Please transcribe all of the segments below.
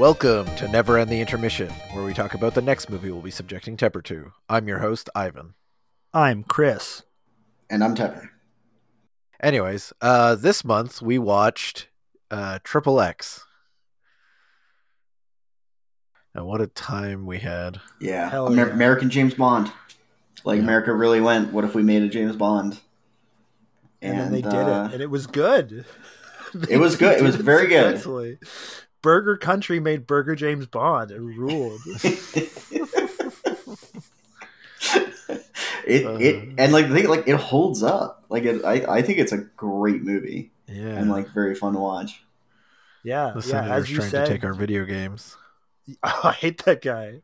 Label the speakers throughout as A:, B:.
A: Welcome to Never End the Intermission, where we talk about the next movie we'll be subjecting Tepper to. I'm your host, Ivan.
B: I'm Chris.
C: And I'm Tepper.
A: Anyways, uh, this month we watched uh, Triple X. And what a time we had.
C: Yeah.
B: Hell
C: Amer-
B: yeah.
C: American James Bond. Like
A: Yeah.
C: America really went, what if we made a James Bond?
B: And, then they did
C: uh,
B: it, and it was good.
C: It was good. It was very good.
B: Successfully. Burger Country made Burger James Bond. and ruled.
C: it
A: Uh.
C: it and like the thing like it holds up. Like it, I I think it's a great movie
A: Yeah.
C: and like very fun to watch.
B: Yeah,
A: the
B: yeah.
A: senator's
B: As you
A: trying
B: said,
A: to take our video games.
B: I hate that guy.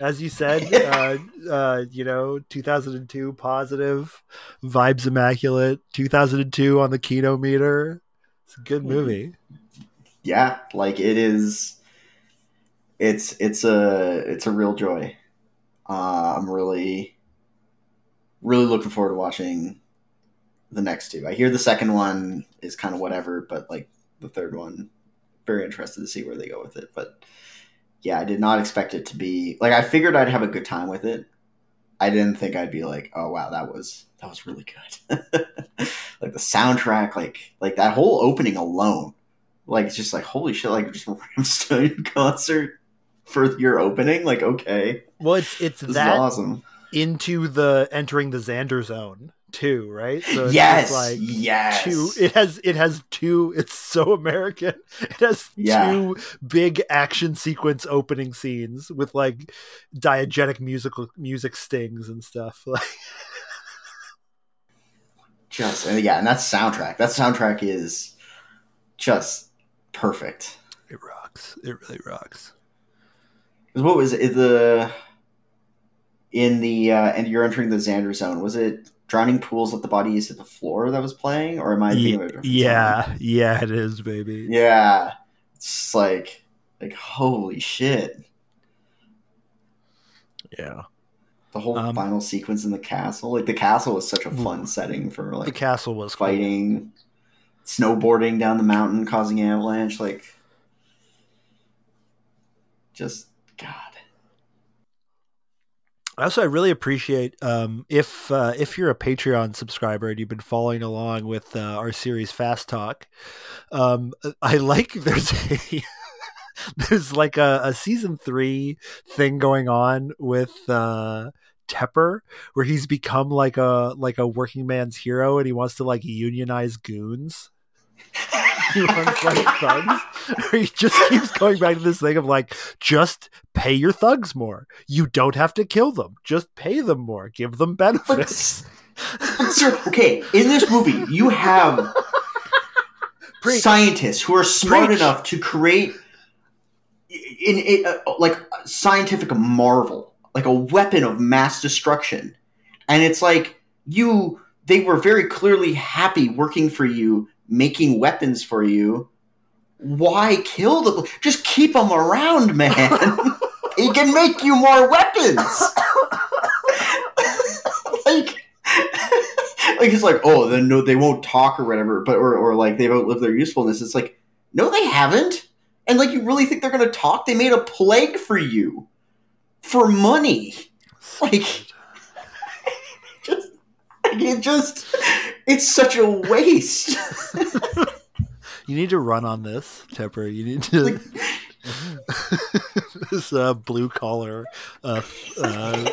B: As you said, uh, uh, you know, 2002 positive, vibes immaculate. 2002 on the Kino meter. It's a good movie.
C: Yeah, like it is. It's it's a it's a real joy. Uh, I'm really really looking forward to watching the next two. I hear the second one is kind of whatever, but like the third one, very interested to see where they go with it. But yeah, I did not expect it to be like I figured I'd have a good time with it. I didn't think I'd be like, oh wow, that was that was really good. like the soundtrack, like like that whole opening alone, like it's just like holy shit, like just a Rammstein concert for your opening. Like okay,
B: Well, it's it's
C: this
B: that
C: awesome.
B: into the entering the Xander zone too, right? So it's
C: yes,
B: like
C: yes.
B: two it has it has two it's so american it has
C: Yeah.
B: two big action sequence opening scenes with like diegetic musical music stings and stuff like
C: just and yeah, and that soundtrack. That soundtrack is just perfect.
B: it rocks it really rocks
C: What was it? The in the uh, and you're entering the Xander zone. Was it drowning pools at the bodies at the floor that was playing, or am I thinking of a different song?
B: yeah yeah it is baby
C: Yeah, it's like like holy shit.
A: Yeah.
C: The whole
B: Um,
C: final sequence in the castle, like the castle was such a fun setting for like the
B: castle was
C: fighting, snowboarding down the mountain, causing an avalanche. Like, just God.
B: Also, I really appreciate um, if uh, if you're a Patreon subscriber and you've been following along with uh, our series Fast Talk. Um, I like there's a there's like a, a season three thing going on with uh, Tepper where he's become like a like a working man's hero and he wants to like unionize goons. he wants like thugs. he just keeps going back to this thing of like, just pay your thugs more. You don't have to kill them. Just pay them more. Give them benefits.
C: Sir, okay, in this movie, you have
B: Preach.
C: scientists who are smart
B: Preach.
C: enough to create in, in uh, like a scientific marvel, like a weapon of mass destruction, and it's like you. They were very clearly happy working for you, making weapons for you. Why kill them? Just keep them around, man. it can make you more weapons. like like it's like oh then no they won't talk or whatever but or, or like they've outlived their usefulness it's like no they haven't and like you really think they're gonna talk they made a plague for you for money like just like, it just it's such a waste
B: You need to run on this, Tepper. You need to this uh, blue collar, uh, uh,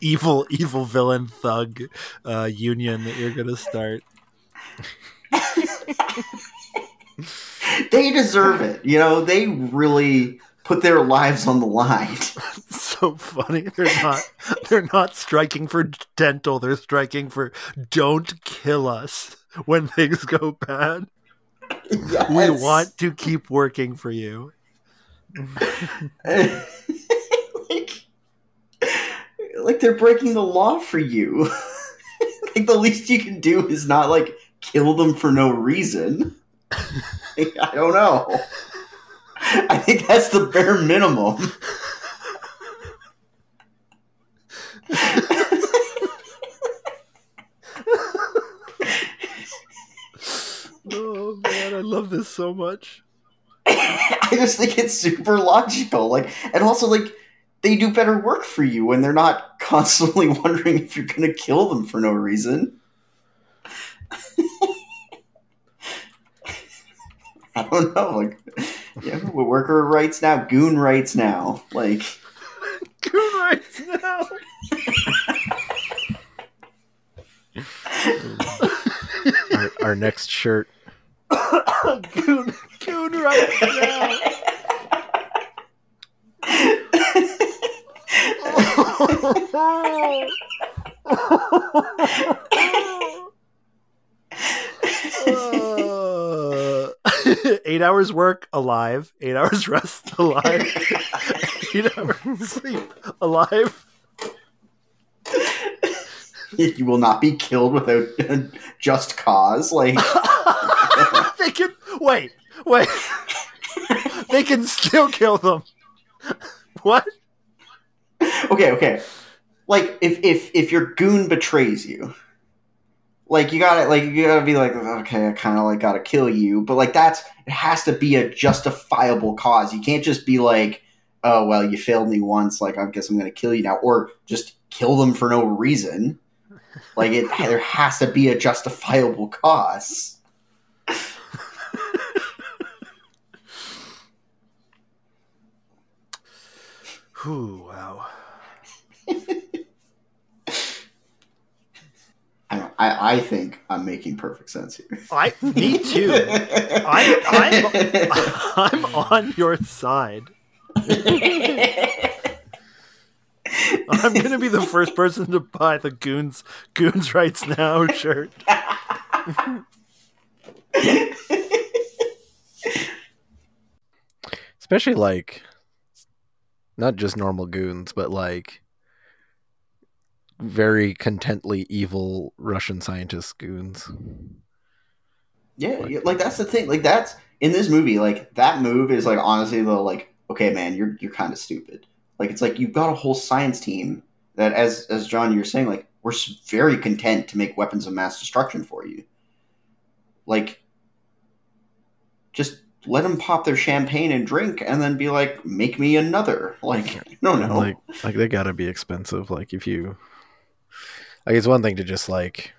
B: evil evil villain thug uh, union that you're gonna start.
C: they deserve it you know they really put their lives on the line
B: so funny. They're not they're not striking for dental. They're striking for don't kill us when things go bad. We want to keep working for you.
C: like, like they're breaking the law for you. like the least you can do is not like kill them for no reason. I don't know. I think that's the bare minimum.
B: Oh man, I love this so much.
C: I just think it's super logical. Like, and also like they do better work for you when they're not constantly wondering if you're going to kill them for no reason. I don't know, like, yeah, worker rights now, goon rights now, like,
B: goon rights now.
A: our, our next shirt.
B: goon, goon rights now. Uh, eight hours work alive, eight hours rest alive, eight hours sleep alive.
C: you will not be killed without just cause. Like
B: they can wait, wait. they can still kill them. What?
C: Okay, okay. Like if if if your goon betrays you, like you gotta like you gotta be like okay, I kind of like gotta kill you, but like that's it has to be a justifiable cause. You can't just be like, oh well, you failed me once, like I guess I'm gonna kill you now, or just kill them for no reason. Like it, there has to be a justifiable cause.
B: Whew, wow.
C: I, I, I think I'm making perfect sense here.
B: I, me too. I, I'm, I'm on your side. I'm gonna be the first person to buy the goons goons rights now shirt.
A: Especially like not just normal goons, but like very contently evil Russian scientist goons.
C: Yeah, like, like that's the thing. Like that's in this movie. Like that move is like honestly the like okay, man, you're you're kind of stupid. Like it's like you've got a whole science team that, as as John, you're saying, like we're very content to make weapons of mass destruction for you. Like, just let them pop their champagne and drink, and then be like, make me another. Like, no, no,
A: like like they gotta be expensive. Like if you, like it's one thing to just like,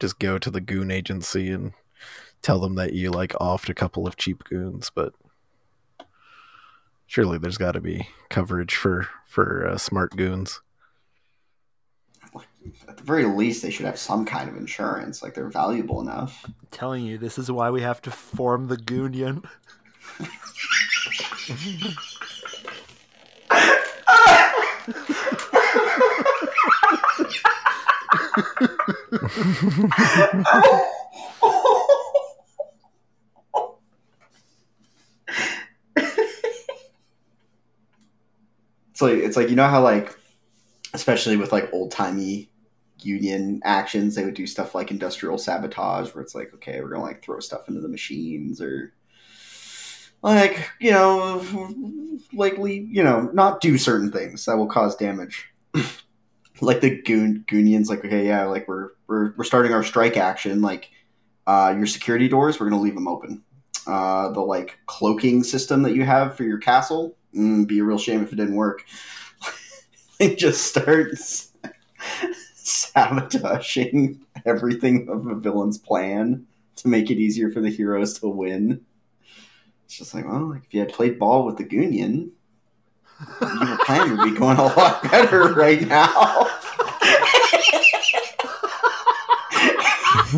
A: just go to the goon agency and tell them that you like offed a couple of cheap goons, but surely there's got to be coverage for for uh, smart goons.
C: At the very least, they should have some kind of insurance. Like they're valuable enough.
B: I'm telling you, this is why we have to form the Goonion.
C: it's like it's like you know how like especially with like old timey union actions they would do stuff like industrial sabotage where it's like okay we're gonna like throw stuff into the machines or like you know likely you know not do certain things that will cause damage. Like the goon goonians like okay yeah like we're we're, we're starting our strike action like uh, your security doors we're gonna leave them open uh, the like cloaking system that you have for your castle mm, be a real shame if it didn't work. they just start sabotaging everything of a villain's plan to make it easier for the heroes to win. It's just like, well, like if you had played ball with the Goonion, your plan would be going a lot better right now.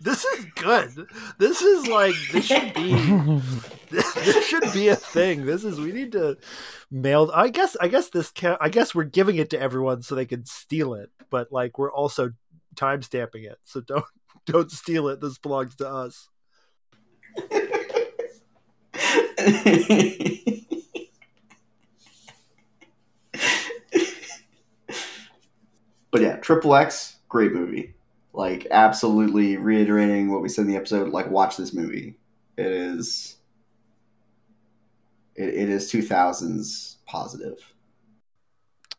B: this is good. This is like this should be this should be a thing. This is we need to mail. I guess I guess this can. I guess we're giving it to everyone so they can steal it, but like we're also time stamping it. So don't don't steal it. This belongs to us.
C: but yeah, Triple X, great movie. Like absolutely reiterating what we said in the episode. Like watch this movie. It is. It, it is two thousands positive.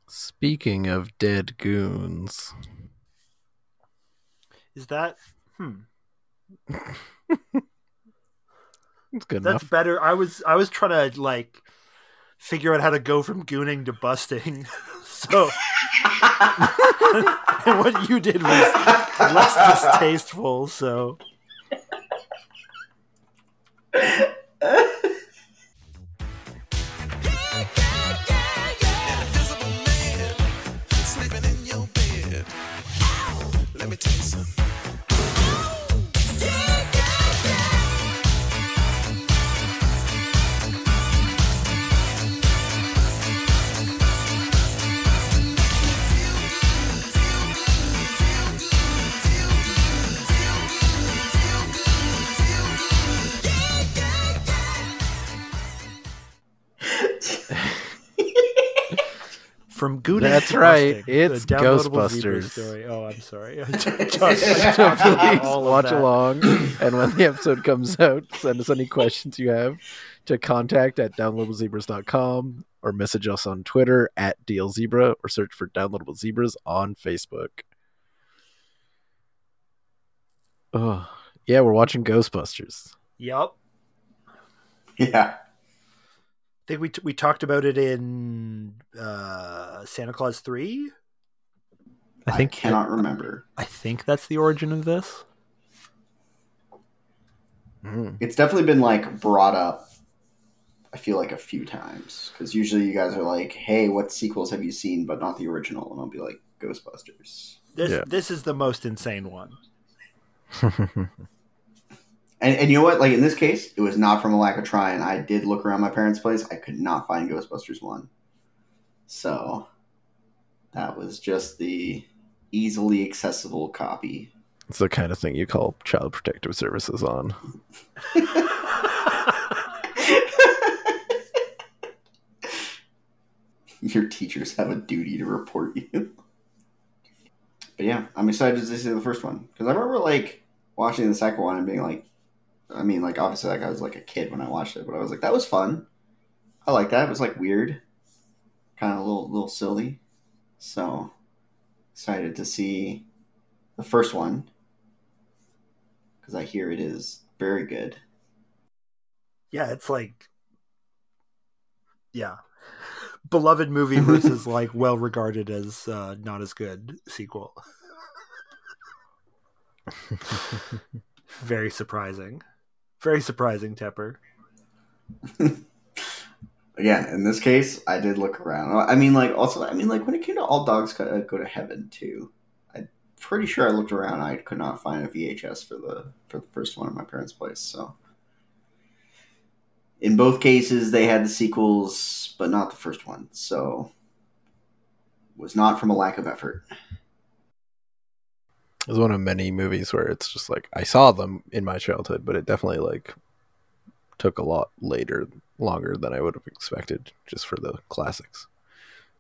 A: Speaking of dead goons,
B: Is that Hmm.
A: It's good
B: That's
A: enough.
B: better. I was I was trying to like figure out how to go from gooning to busting. so and what you did was less distasteful. So from gooning.
A: That's right. It's
B: the
A: Ghostbusters.
B: Story. Oh, I'm sorry.
A: Please
B: All of
A: watch
B: that.
A: along, and when the episode comes out, send us any questions you have to contact at downloadablezebras.com or message us on Twitter at DLZebra or search for Downloadable Zebras on Facebook. Oh, yeah, we're watching Ghostbusters.
B: Yep.
C: yeah.
B: I think we t- we talked about it in uh, Santa Claus three. I think
C: cannot remember.
B: I think that's the origin of this.
A: Mm.
C: It's definitely been like brought up. I feel like a few times because usually you guys are like, "Hey, what sequels have you seen?" But not the original, and I'll be like, "Ghostbusters."
B: This
A: Yeah.
B: this is the most insane one.
C: And, and you know what? Like in this case, it was not from a lack of trying. I did look around my parents' place. I could not find Ghostbusters one. So that was just the easily accessible copy.
A: it's the kind of thing you call Child Protective Services on.
C: Your teachers have a duty to report you. But yeah, I'm excited to see the first one because I remember like watching the second one and being like, I mean, like obviously like I was like a kid when I watched it, but I was like, that was fun. I like that. It was like weird, kind of a little little silly. So excited to see the first one because I hear it is very good.
B: yeah, it's like yeah, beloved movie versus like well regarded as uh, not as good sequel. Very surprising. Very surprising, Tepper.
C: Again, in this case, I did look around. I mean, like, also, I mean, like, when it came to All Dogs Go to Heaven, too, I'm pretty sure I looked around. I could not find a VHS for the for the first one in my parents' place. So, in both cases, they had the sequels, but not the first one. So, was not from a lack of effort.
A: It's one of many movies where it's just like I saw them in my childhood, but it definitely like took a lot later, longer than I would have expected, just for the classics.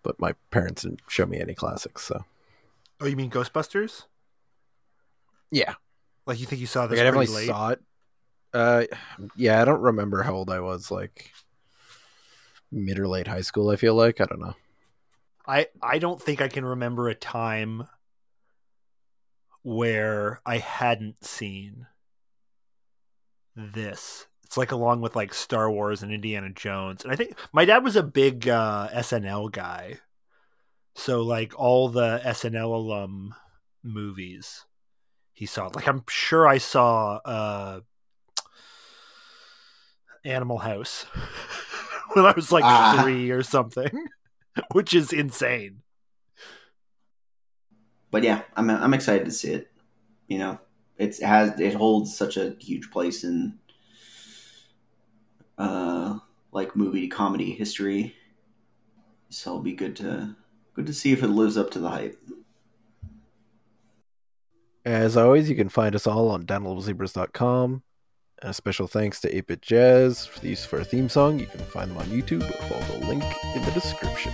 A: But my parents didn't show me any classics, so
B: Oh, you mean Ghostbusters?
A: yeah,
B: Like you think you saw this
A: like, I definitely
B: late?
A: saw it. Uh, yeah, I don't remember how old I was, like mid or late high school. I feel like I don't know.
B: I I don't think I can remember a time where I hadn't seen this. It's like along with like Star Wars and Indiana Jones. And I think my dad was a big uh, SNL guy. So like all the SNL alum movies he saw. Like I'm sure I saw uh Animal House when I was like
C: Ah.
B: 3 or something, which is insane.
C: But yeah, I'm I'm excited to see it. You know, it has it holds such a huge place in uh like movie comedy history. So it'll be good to good to see if it lives up to the hype.
A: As always, you can find us all on downloadablezebras.com. And a special thanks to 8-Bit Jazz for the use of our theme song. You can find them on YouTube or follow the link in the description.